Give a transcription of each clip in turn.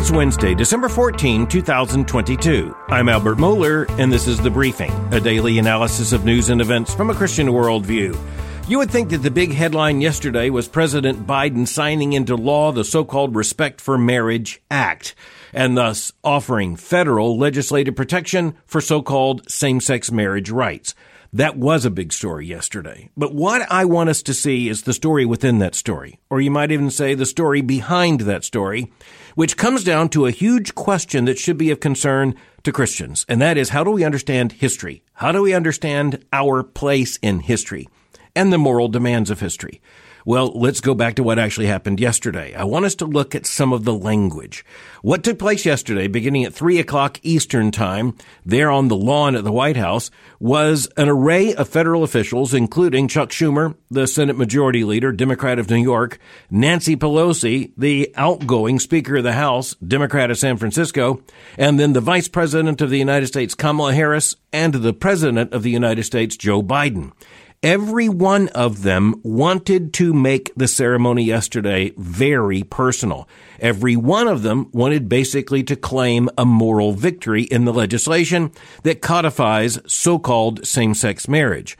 It's Wednesday, December 14, 2022. I'm Albert Mohler, and this is The Briefing, a daily analysis of news and events from a Christian worldview. You would think that the big headline yesterday was President Biden signing into law the so-called Respect for Marriage Act, and thus offering federal legislative protection for so-called same-sex marriage rights. That was a big story yesterday. But what I want us to see is the story within that story, or you might even say the story behind that story, which comes down to a huge question that should be of concern to Christians. And that is, how do we understand history? How do we understand our place in history and the moral demands of history? Well, let's go back to what actually happened yesterday. I want us to look at some of the language. What took place yesterday, beginning at 3 o'clock Eastern Time, there on the lawn at the White House, was an array of federal officials, including Chuck Schumer, the Senate Majority Leader, Democrat of New York, Nancy Pelosi, the outgoing Speaker of the House, Democrat of San Francisco, and then the Vice President of the United States, Kamala Harris, and the President of the United States, Joe Biden. Every one of them wanted to make the ceremony yesterday very personal. Every one of them wanted basically to claim a moral victory in the legislation that codifies so-called same-sex marriage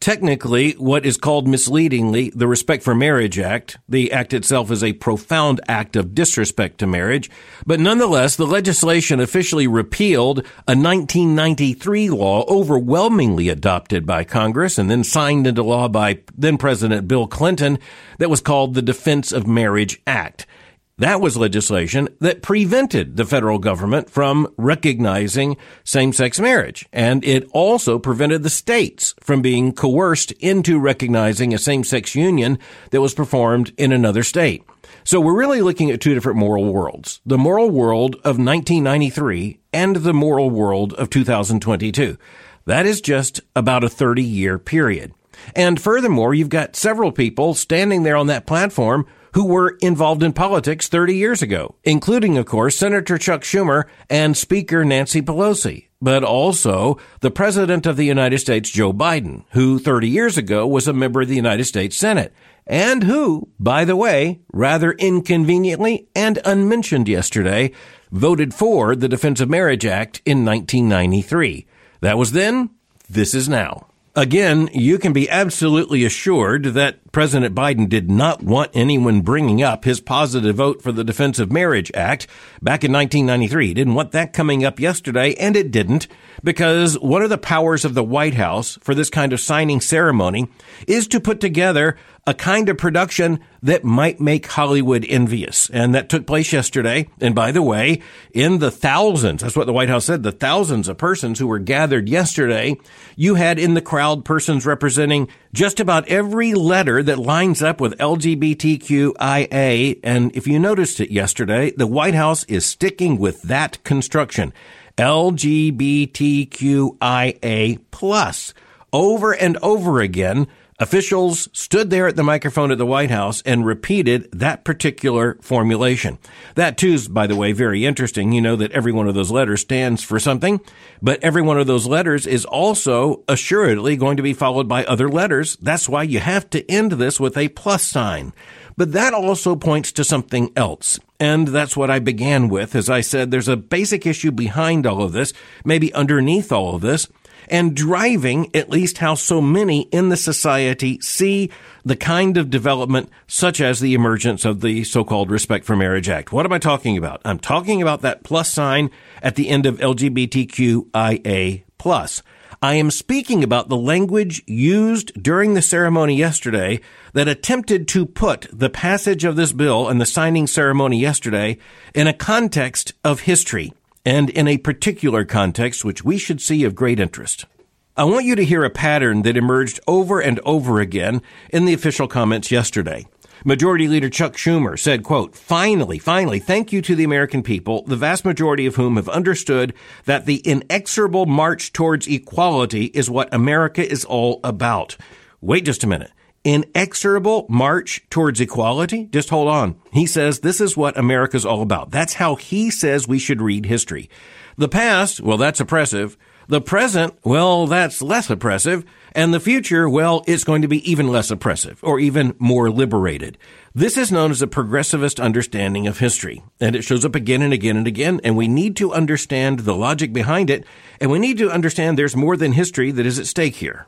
technically what is called misleadingly the Respect for Marriage Act. The act itself is a profound act of disrespect to marriage, but nonetheless, the legislation officially repealed a 1993 law overwhelmingly adopted by Congress and then signed into law by then President Bill Clinton that was called the Defense of Marriage Act. That was legislation that prevented the federal government from recognizing same-sex marriage. And it also prevented the states from being coerced into recognizing a same-sex union that was performed in another state. So we're really looking at two different moral worlds. The moral world of 1993 and the moral world of 2022. That is just about a 30 year period. And furthermore, you've got several people standing there on that platform who were involved in politics 30 years ago, including, of course, Senator Chuck Schumer and Speaker Nancy Pelosi, but also the President of the United States, Joe Biden, who 30 years ago was a member of the United States Senate, and who, by the way, rather inconveniently and unmentioned yesterday, voted for the Defense of Marriage Act in 1993. That was then, this is now. Again, you can be absolutely assured that President Biden did not want anyone bringing up his positive vote for the Defense of Marriage Act back in 1993. He didn't want that coming up yesterday, and it didn't, because one of the powers of the White House for this kind of signing ceremony is to put together a kind of production that might make Hollywood envious. And that took place yesterday. And by the way, in the thousands, that's what the White House said, the thousands of persons who were gathered yesterday, you had in the crowd persons representing just about every letter that lines up with LGBTQIA. And if you noticed it yesterday, the White House is sticking with that construction. LGBTQIA plus over and over again Officials stood there at the microphone at the White House and repeated that particular formulation. That too is, by the way, very interesting. You know that every one of those letters stands for something, but every one of those letters is also assuredly going to be followed by other letters. That's why you have to end this with a plus sign. But that also points to something else. And that's what I began with. As I said, there's a basic issue behind all of this, maybe underneath all of this and driving at least how so many in the society see the kind of development such as the emergence of the so-called Respect for Marriage Act. What am I talking about? I'm talking about that plus sign at the end of LGBTQIA plus. I am speaking about the language used during the ceremony yesterday that attempted to put the passage of this bill and the signing ceremony yesterday in a context of history and in a particular context which we should see of great interest. I want you to hear a pattern that emerged over and over again in the official comments yesterday. Majority Leader Chuck Schumer said, quote, finally, finally, thank you to the American people, the vast majority of whom have understood that the inexorable march towards equality is what America is all about. Wait just a minute inexorable march towards equality? Just hold on. He says this is what America's all about. That's how he says we should read history. The past, well, that's oppressive. The present, well, that's less oppressive. And the future, well, it's going to be even less oppressive or even more liberated. This is known as a progressivist understanding of history, and it shows up again and again and again, and we need to understand the logic behind it, and we need to understand there's more than history that is at stake here.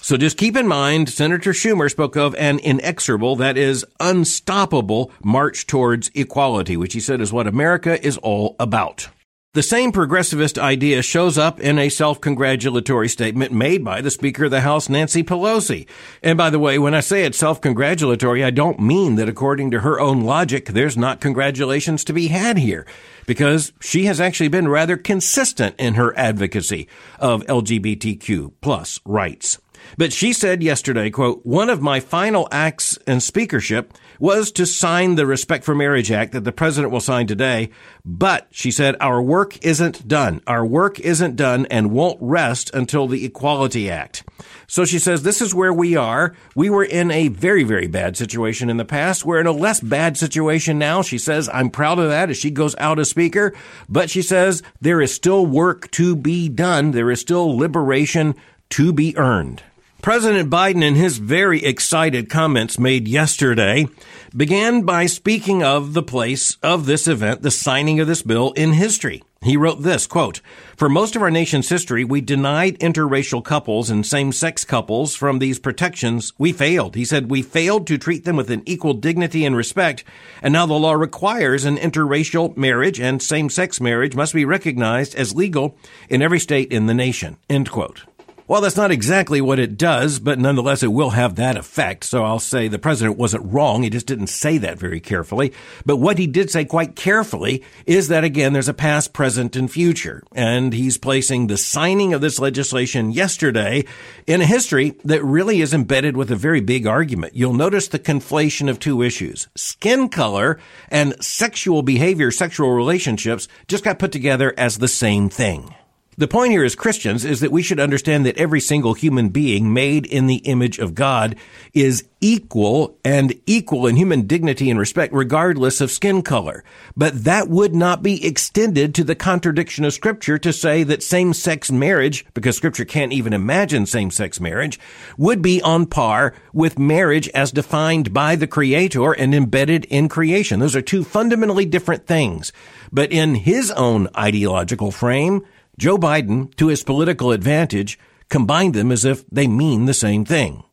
So just keep in mind, Senator Schumer spoke of an inexorable, that is, unstoppable march towards equality, which he said is what America is all about. The same progressivist idea shows up in a self-congratulatory statement made by the Speaker of the House, Nancy Pelosi. And by the way, when I say it's self-congratulatory, I don't mean that according to her own logic, there's not congratulations to be had here. Because she has actually been rather consistent in her advocacy of LGBTQ plus rights. But she said yesterday, quote, one of my final acts in speakership was to sign the Respect for Marriage Act that the president will sign today. But she said, our work isn't done. Our work isn't done and won't rest until the Equality Act. So she says, this is where we are. We were in a very, very bad situation in the past. We're in a less bad situation now. She says, I'm proud of that as she goes out as speaker. But she says, there is still work to be done. There is still liberation to be earned. President Biden, in his very excited comments made yesterday, began by speaking of the place of this event, the signing of this bill in history. He wrote this, quote, For most of our nation's history, we denied interracial couples and same-sex couples from these protections. We failed. He said, we failed to treat them with an equal dignity and respect. And now the law requires an interracial marriage and same-sex marriage must be recognized as legal in every state in the nation. End quote. Well, that's not exactly what it does, but nonetheless, it will have that effect. So I'll say the president wasn't wrong. He just didn't say that very carefully. But what he did say quite carefully is that again, there's a past, present, and future. And he's placing the signing of this legislation yesterday in a history that really is embedded with a very big argument. You'll notice the conflation of two issues. Skin color and sexual behavior, sexual relationships just got put together as the same thing. The point here as Christians is that we should understand that every single human being made in the image of God is equal and equal in human dignity and respect regardless of skin color. But that would not be extended to the contradiction of scripture to say that same-sex marriage, because scripture can't even imagine same-sex marriage, would be on par with marriage as defined by the creator and embedded in creation. Those are two fundamentally different things. But in his own ideological frame, Joe Biden, to his political advantage, combined them as if they mean the same thing.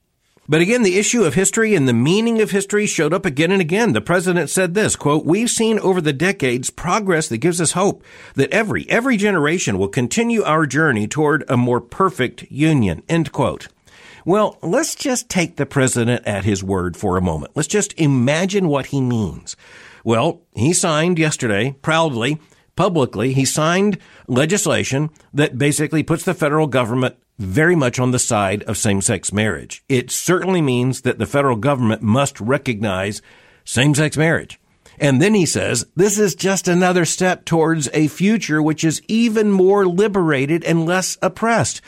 But again, the issue of history and the meaning of history showed up again and again. The president said this, quote, we've seen over the decades progress that gives us hope that every, every generation will continue our journey toward a more perfect union, end quote. Well, let's just take the president at his word for a moment. Let's just imagine what he means. Well, he signed yesterday, proudly, publicly, he signed legislation that basically puts the federal government very much on the side of same-sex marriage. It certainly means that the federal government must recognize same-sex marriage. And then he says, this is just another step towards a future which is even more liberated and less oppressed.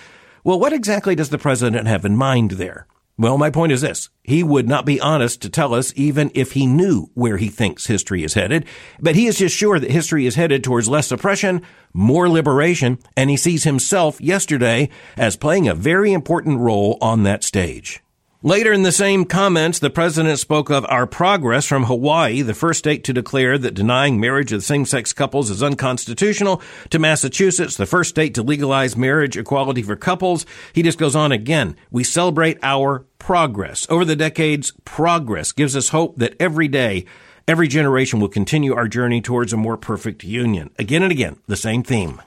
Well, what exactly does the president have in mind there? Well, my point is this. He would not be honest to tell us even if he knew where he thinks history is headed, but he is just sure that history is headed towards less oppression, more liberation, and he sees himself yesterday as playing a very important role on that stage. Later in the same comments, the president spoke of our progress from Hawaii, the first state to declare that denying marriage of same-sex couples is unconstitutional, to Massachusetts, the first state to legalize marriage equality for couples. He just goes on again. We celebrate our progress. Over the decades, progress gives us hope that every day, every generation will continue our journey towards a more perfect union. Again and again, the same theme.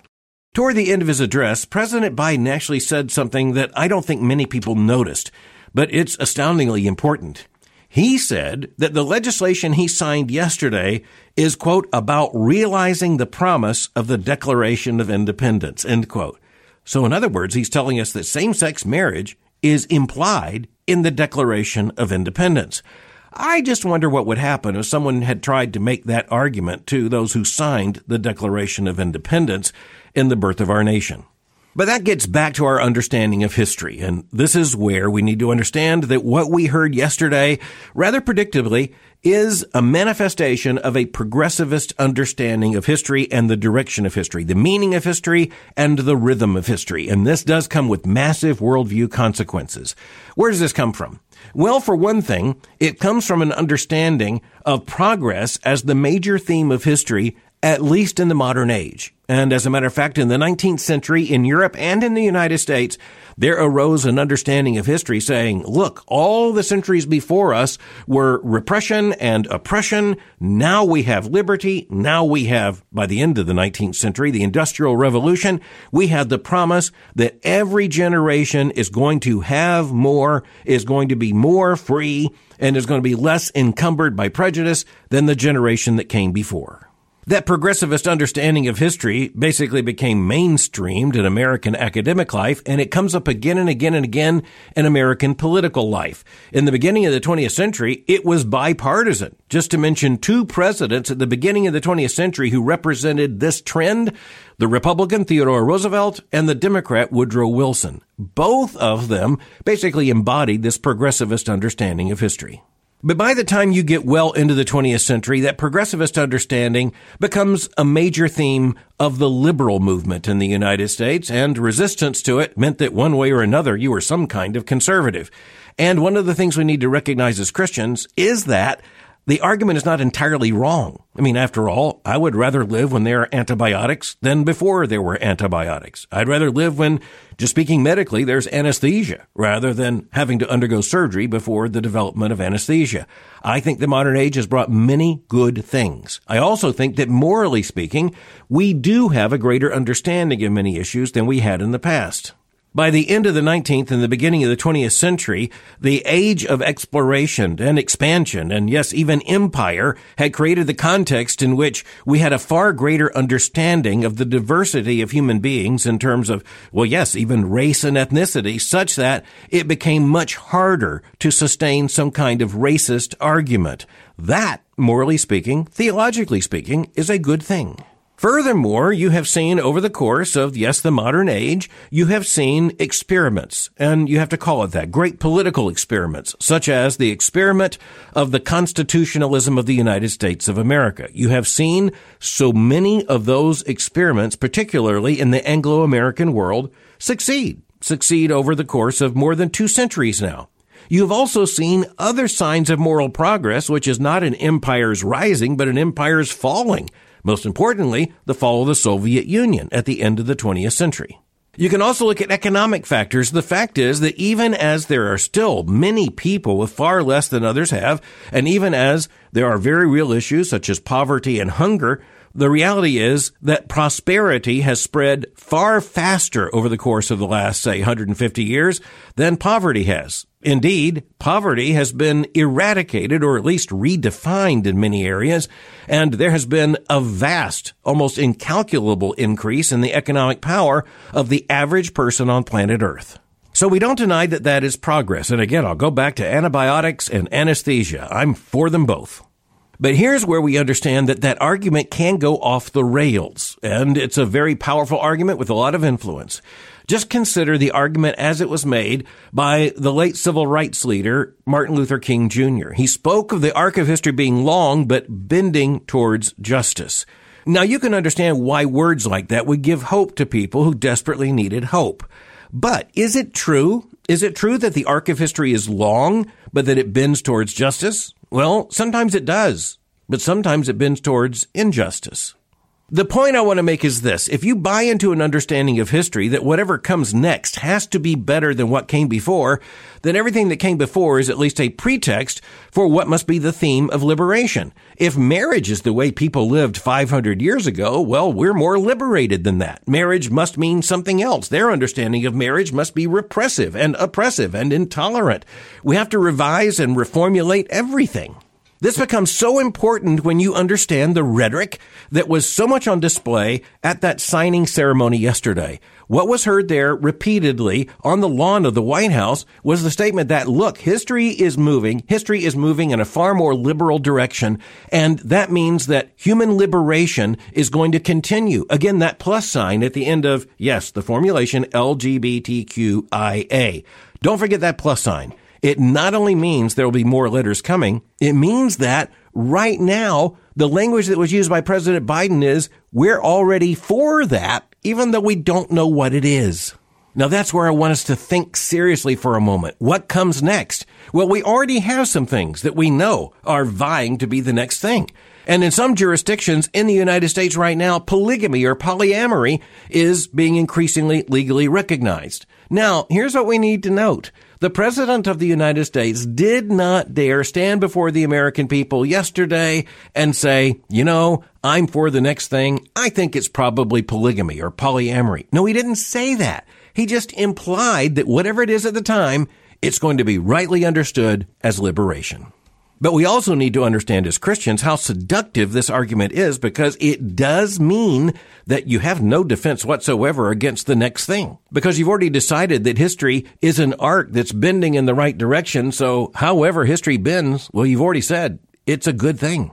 Toward the end of his address, President Biden actually said something that I don't think many people noticed but it's astoundingly important. He said that the legislation he signed yesterday is, quote, about realizing the promise of the Declaration of Independence, end quote. So in other words, he's telling us that same-sex marriage is implied in the Declaration of Independence. I just wonder what would happen if someone had tried to make that argument to those who signed the Declaration of Independence in the birth of our nation. But that gets back to our understanding of history. And this is where we need to understand that what we heard yesterday, rather predictably, is a manifestation of a progressivist understanding of history and the direction of history, the meaning of history and the rhythm of history. And this does come with massive worldview consequences. Where does this come from? Well, for one thing, it comes from an understanding of progress as the major theme of history at least in the modern age. And as a matter of fact, in the 19th century, in Europe and in the United States, there arose an understanding of history saying, look, all the centuries before us were repression and oppression. Now we have liberty. Now we have, by the end of the 19th century, the Industrial Revolution, we had the promise that every generation is going to have more, is going to be more free, and is going to be less encumbered by prejudice than the generation that came before. That progressivist understanding of history basically became mainstreamed in American academic life, and it comes up again and again and again in American political life. In the beginning of the 20th century, it was bipartisan. Just to mention two presidents at the beginning of the 20th century who represented this trend, the Republican Theodore Roosevelt and the Democrat Woodrow Wilson. Both of them basically embodied this progressivist understanding of history. But by the time you get well into the 20th century, that progressivist understanding becomes a major theme of the liberal movement in the United States, and resistance to it meant that one way or another you were some kind of conservative. And one of the things we need to recognize as Christians is that the argument is not entirely wrong. I mean, after all, I would rather live when there are antibiotics than before there were antibiotics. I'd rather live when, just speaking medically, there's anesthesia rather than having to undergo surgery before the development of anesthesia. I think the modern age has brought many good things. I also think that morally speaking, we do have a greater understanding of many issues than we had in the past. By the end of the 19th and the beginning of the 20th century, the age of exploration and expansion, and yes, even empire, had created the context in which we had a far greater understanding of the diversity of human beings in terms of, well, yes, even race and ethnicity, such that it became much harder to sustain some kind of racist argument. That, morally speaking, theologically speaking, is a good thing. Furthermore, you have seen over the course of, yes, the modern age, you have seen experiments, and you have to call it that, great political experiments, such as the experiment of the constitutionalism of the United States of America. You have seen so many of those experiments, particularly in the Anglo-American world, succeed, succeed over the course of more than two centuries now. You have also seen other signs of moral progress, which is not an empire's rising, but an empire's falling most importantly, the fall of the Soviet Union at the end of the 20th century. You can also look at economic factors. The fact is that even as there are still many people with far less than others have, and even as there are very real issues such as poverty and hunger, the reality is that prosperity has spread far faster over the course of the last, say, 150 years than poverty has. Indeed, poverty has been eradicated or at least redefined in many areas, and there has been a vast, almost incalculable increase in the economic power of the average person on planet Earth. So we don't deny that that is progress. And again, I'll go back to antibiotics and anesthesia. I'm for them both. But here's where we understand that that argument can go off the rails. And it's a very powerful argument with a lot of influence. Just consider the argument as it was made by the late civil rights leader, Martin Luther King Jr. He spoke of the arc of history being long, but bending towards justice. Now you can understand why words like that would give hope to people who desperately needed hope. But is it true? Is it true that the arc of history is long, but that it bends towards justice? Well, sometimes it does, but sometimes it bends towards injustice. The point I want to make is this. If you buy into an understanding of history that whatever comes next has to be better than what came before, then everything that came before is at least a pretext for what must be the theme of liberation. If marriage is the way people lived 500 years ago, well, we're more liberated than that. Marriage must mean something else. Their understanding of marriage must be repressive and oppressive and intolerant. We have to revise and reformulate everything. This becomes so important when you understand the rhetoric that was so much on display at that signing ceremony yesterday. What was heard there repeatedly on the lawn of the White House was the statement that, look, history is moving. History is moving in a far more liberal direction. And that means that human liberation is going to continue. Again, that plus sign at the end of, yes, the formulation LGBTQIA. Don't forget that plus sign. It not only means there will be more letters coming, it means that right now, the language that was used by President Biden is we're already for that, even though we don't know what it is. Now that's where I want us to think seriously for a moment. What comes next? Well, we already have some things that we know are vying to be the next thing. And in some jurisdictions in the United States right now, polygamy or polyamory is being increasingly legally recognized. Now, here's what we need to note. The President of the United States did not dare stand before the American people yesterday and say, you know, I'm for the next thing. I think it's probably polygamy or polyamory. No, he didn't say that. He just implied that whatever it is at the time, it's going to be rightly understood as liberation. But we also need to understand as Christians how seductive this argument is because it does mean that you have no defense whatsoever against the next thing. Because you've already decided that history is an arc that's bending in the right direction. So however history bends, well, you've already said it's a good thing.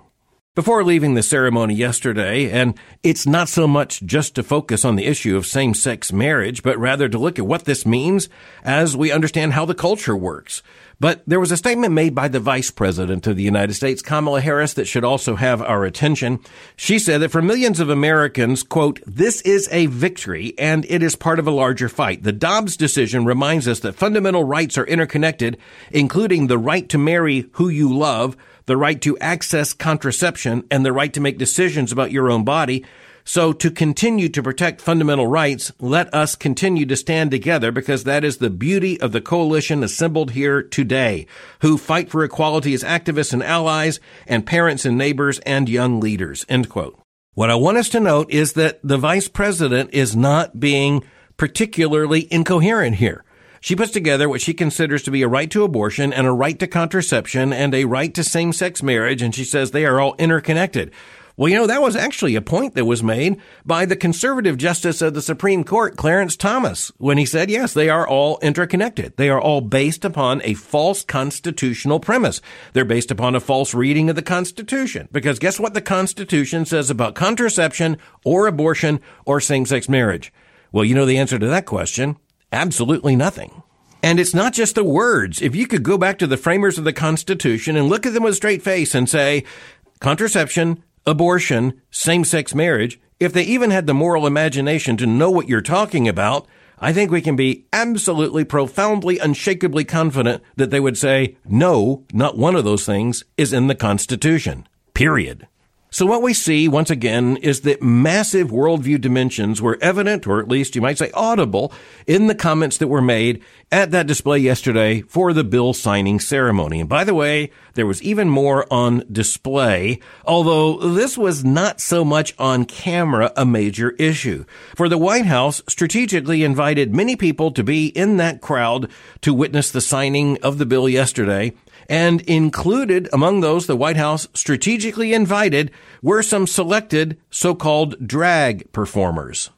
Before leaving the ceremony yesterday, and it's not so much just to focus on the issue of same-sex marriage, but rather to look at what this means as we understand how the culture works. But there was a statement made by the Vice President of the United States, Kamala Harris, that should also have our attention. She said that for millions of Americans, quote, this is a victory and it is part of a larger fight. The Dobbs decision reminds us that fundamental rights are interconnected, including the right to marry who you love, the right to access contraception, and the right to make decisions about your own body. So to continue to protect fundamental rights, let us continue to stand together because that is the beauty of the coalition assembled here today, who fight for equality as activists and allies and parents and neighbors and young leaders. End quote. What I want us to note is that the vice president is not being particularly incoherent here. She puts together what she considers to be a right to abortion and a right to contraception and a right to same sex marriage, and she says they are all interconnected. Well, you know, that was actually a point that was made by the conservative justice of the Supreme Court, Clarence Thomas, when he said, yes, they are all interconnected. They are all based upon a false constitutional premise. They're based upon a false reading of the Constitution. Because guess what the Constitution says about contraception or abortion or same-sex marriage? Well, you know the answer to that question. Absolutely nothing. And it's not just the words. If you could go back to the framers of the Constitution and look at them with a straight face and say, contraception, abortion, same sex marriage, if they even had the moral imagination to know what you're talking about, I think we can be absolutely, profoundly, unshakably confident that they would say, no, not one of those things is in the Constitution. Period. So what we see once again is that massive worldview dimensions were evident, or at least you might say audible, in the comments that were made at that display yesterday for the bill signing ceremony. And by the way, there was even more on display, although this was not so much on camera a major issue. For the White House strategically invited many people to be in that crowd to witness the signing of the bill yesterday and included among those the White House strategically invited were some selected so-called drag performers.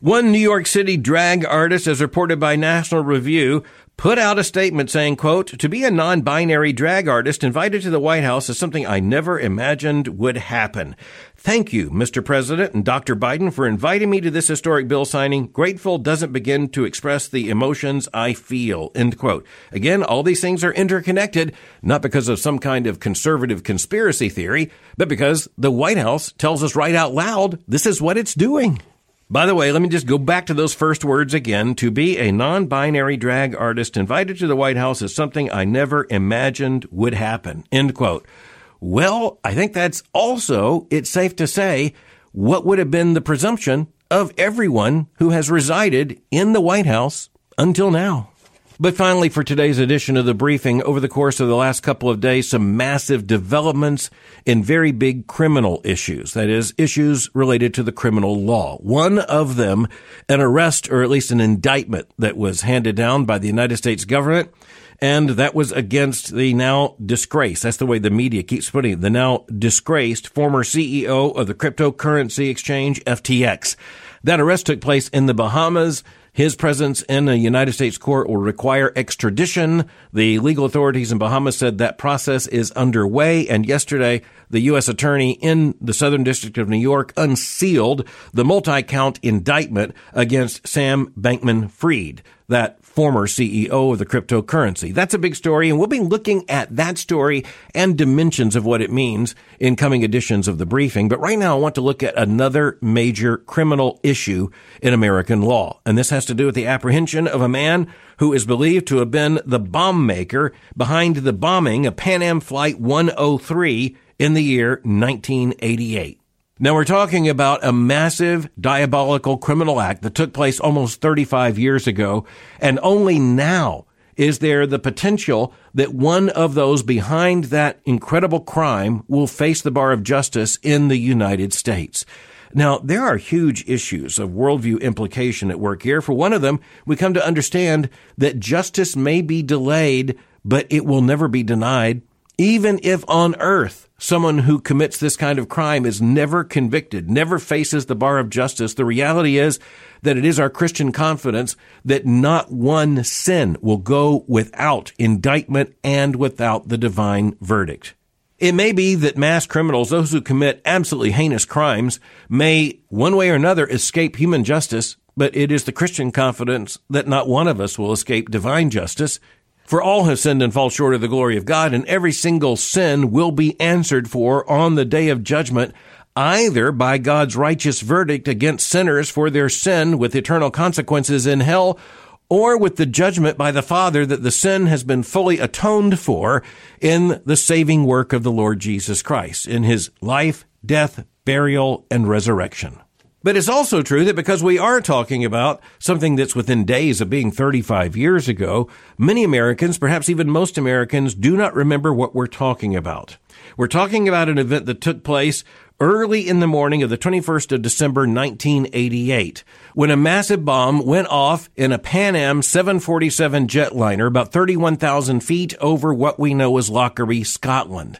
One New York City drag artist, as reported by National Review, put out a statement saying, quote, to be a non-binary drag artist invited to the White House is something I never imagined would happen. Thank you, Mr. President and Dr. Biden, for inviting me to this historic bill signing. Grateful doesn't begin to express the emotions I feel. End quote. Again, all these things are interconnected, not because of some kind of conservative conspiracy theory, but because the White House tells us right out loud this is what it's doing. By the way, let me just go back to those first words again. To be a non-binary drag artist invited to the White House is something I never imagined would happen. End quote. Well, I think that's also, it's safe to say, what would have been the presumption of everyone who has resided in the White House until now. But finally, for today's edition of the briefing, over the course of the last couple of days, some massive developments in very big criminal issues. That is, issues related to the criminal law. One of them, an arrest or at least an indictment that was handed down by the United States government and that was against the now disgraced, that's the way the media keeps putting it, the now disgraced former CEO of the cryptocurrency exchange FTX. That arrest took place in the Bahamas. His presence in a United States court will require extradition. The legal authorities in Bahamas said that process is underway. And yesterday, the U.S. attorney in the Southern District of New York unsealed the multi-count indictment against Sam Bankman Fried, that former CEO of the cryptocurrency. That's a big story, and we'll be looking at that story and dimensions of what it means in coming editions of the briefing. But right now, I want to look at another major criminal issue in American law, and this has to do with the apprehension of a man who is believed to have been the bomb maker behind the bombing of Pan Am Flight 103 in the year 1988. Now we're talking about a massive diabolical criminal act that took place almost 35 years ago. And only now is there the potential that one of those behind that incredible crime will face the bar of justice in the United States. Now, there are huge issues of worldview implication at work here. For one of them, we come to understand that justice may be delayed, but it will never be denied, even if on earth someone who commits this kind of crime is never convicted, never faces the bar of justice, the reality is that it is our Christian confidence that not one sin will go without indictment and without the divine verdict. It may be that mass criminals, those who commit absolutely heinous crimes, may one way or another escape human justice, but it is the Christian confidence that not one of us will escape divine justice. For all have sinned and fall short of the glory of God, and every single sin will be answered for on the day of judgment, either by God's righteous verdict against sinners for their sin with eternal consequences in hell, or with the judgment by the Father that the sin has been fully atoned for in the saving work of the Lord Jesus Christ, in his life, death, burial, and resurrection. But it's also true that because we are talking about something that's within days of being 35 years ago, many Americans, perhaps even most Americans, do not remember what we're talking about. We're talking about an event that took place early in the morning of the 21st of December 1988 when a massive bomb went off in a Pan Am 747 jetliner about 31,000 feet over what we know as Lockerbie, Scotland.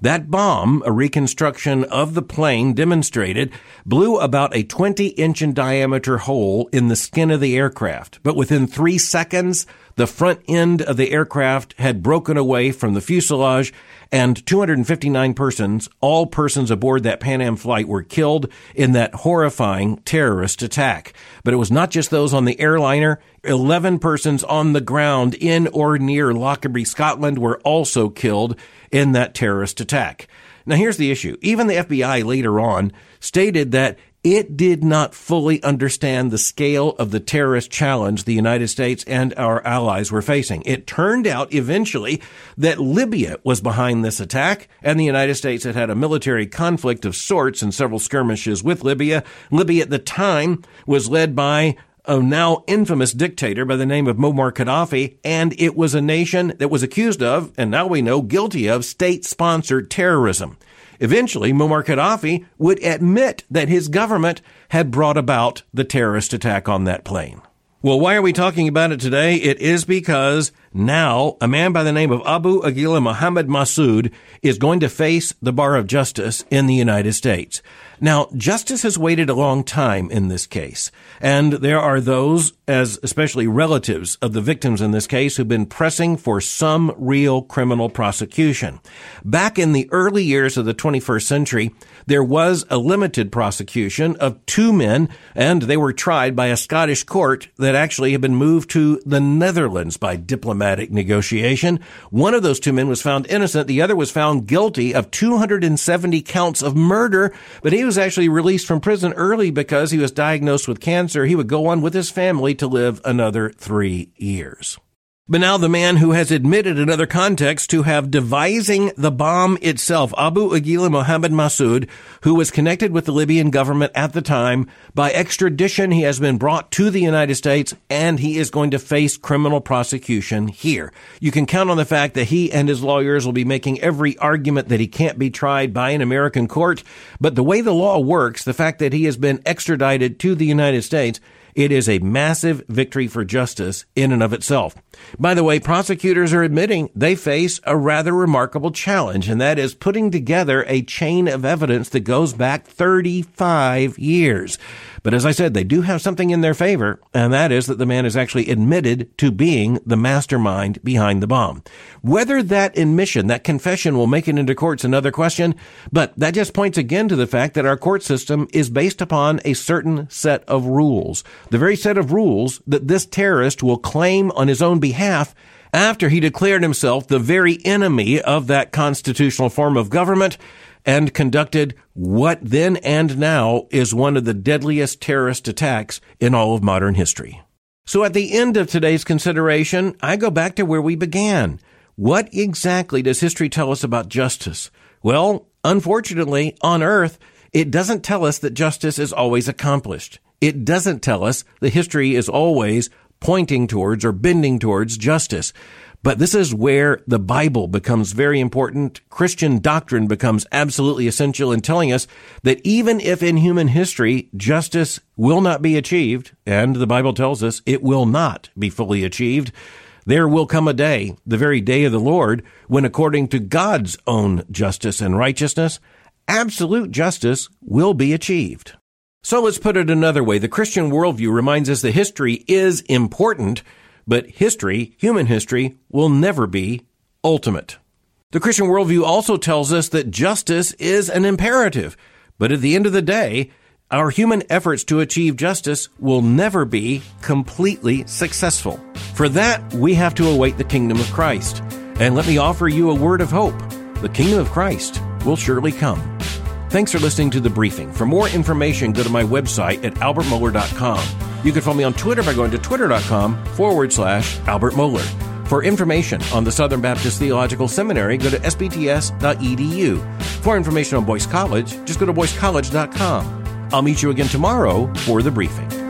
That bomb, a reconstruction of the plane demonstrated, blew about a 20 inch in diameter hole in the skin of the aircraft. But within three seconds, the front end of the aircraft had broken away from the fuselage and 259 persons, all persons aboard that Pan Am flight were killed in that horrifying terrorist attack. But it was not just those on the airliner. 11 persons on the ground in or near Lockerbie, Scotland were also killed in that terrorist attack. Now here's the issue. Even the FBI later on stated that it did not fully understand the scale of the terrorist challenge the United States and our allies were facing. It turned out eventually that Libya was behind this attack, and the United States had had a military conflict of sorts and several skirmishes with Libya. Libya at the time was led by a now infamous dictator by the name of Muammar Gaddafi, and it was a nation that was accused of, and now we know guilty of, state sponsored terrorism. Eventually, Muammar Gaddafi would admit that his government had brought about the terrorist attack on that plane. Well, why are we talking about it today? It is because now a man by the name of Abu Aqilah Muhammad Masood is going to face the bar of justice in the United States. Now, justice has waited a long time in this case, and there are those, as especially relatives of the victims in this case, who've been pressing for some real criminal prosecution. Back in the early years of the 21st century, there was a limited prosecution of two men, and they were tried by a Scottish court that actually had been moved to the Netherlands by diplomatic negotiation. One of those two men was found innocent. The other was found guilty of 270 counts of murder, but he was actually released from prison early because he was diagnosed with cancer. He would go on with his family to live another three years. But now the man who has admitted in other contexts to have devising the bomb itself, Abu Aqilah Mohammed Massoud, who was connected with the Libyan government at the time, by extradition, he has been brought to the United States and he is going to face criminal prosecution here. You can count on the fact that he and his lawyers will be making every argument that he can't be tried by an American court. But the way the law works, the fact that he has been extradited to the United States, It is a massive victory for justice in and of itself. By the way, prosecutors are admitting they face a rather remarkable challenge, and that is putting together a chain of evidence that goes back 35 years. But as I said, they do have something in their favor, and that is that the man is actually admitted to being the mastermind behind the bomb. Whether that admission, that confession will make it into court's another question, but that just points again to the fact that our court system is based upon a certain set of rules. The very set of rules that this terrorist will claim on his own behalf after he declared himself the very enemy of that constitutional form of government and conducted what then and now is one of the deadliest terrorist attacks in all of modern history. So at the end of today's consideration, I go back to where we began. What exactly does history tell us about justice? Well, unfortunately, on earth, it doesn't tell us that justice is always accomplished. It doesn't tell us that history is always pointing towards or bending towards justice. But this is where the Bible becomes very important. Christian doctrine becomes absolutely essential in telling us that even if in human history justice will not be achieved, and the Bible tells us it will not be fully achieved, there will come a day, the very day of the Lord, when according to God's own justice and righteousness, absolute justice will be achieved. So let's put it another way. The Christian worldview reminds us that history is important, but history, human history, will never be ultimate. The Christian worldview also tells us that justice is an imperative, but at the end of the day, our human efforts to achieve justice will never be completely successful. For that, we have to await the kingdom of Christ. And let me offer you a word of hope. The kingdom of Christ will surely come. Thanks for listening to the briefing. For more information, go to my website at albertmohler.com. You can follow me on Twitter by going to twitter.com forward slash Albert Mohler. For information on the Southern Baptist Theological Seminary, go to sbts.edu. For information on Boyce College, just go to boycecollege.com. I'll meet you again tomorrow for the briefing.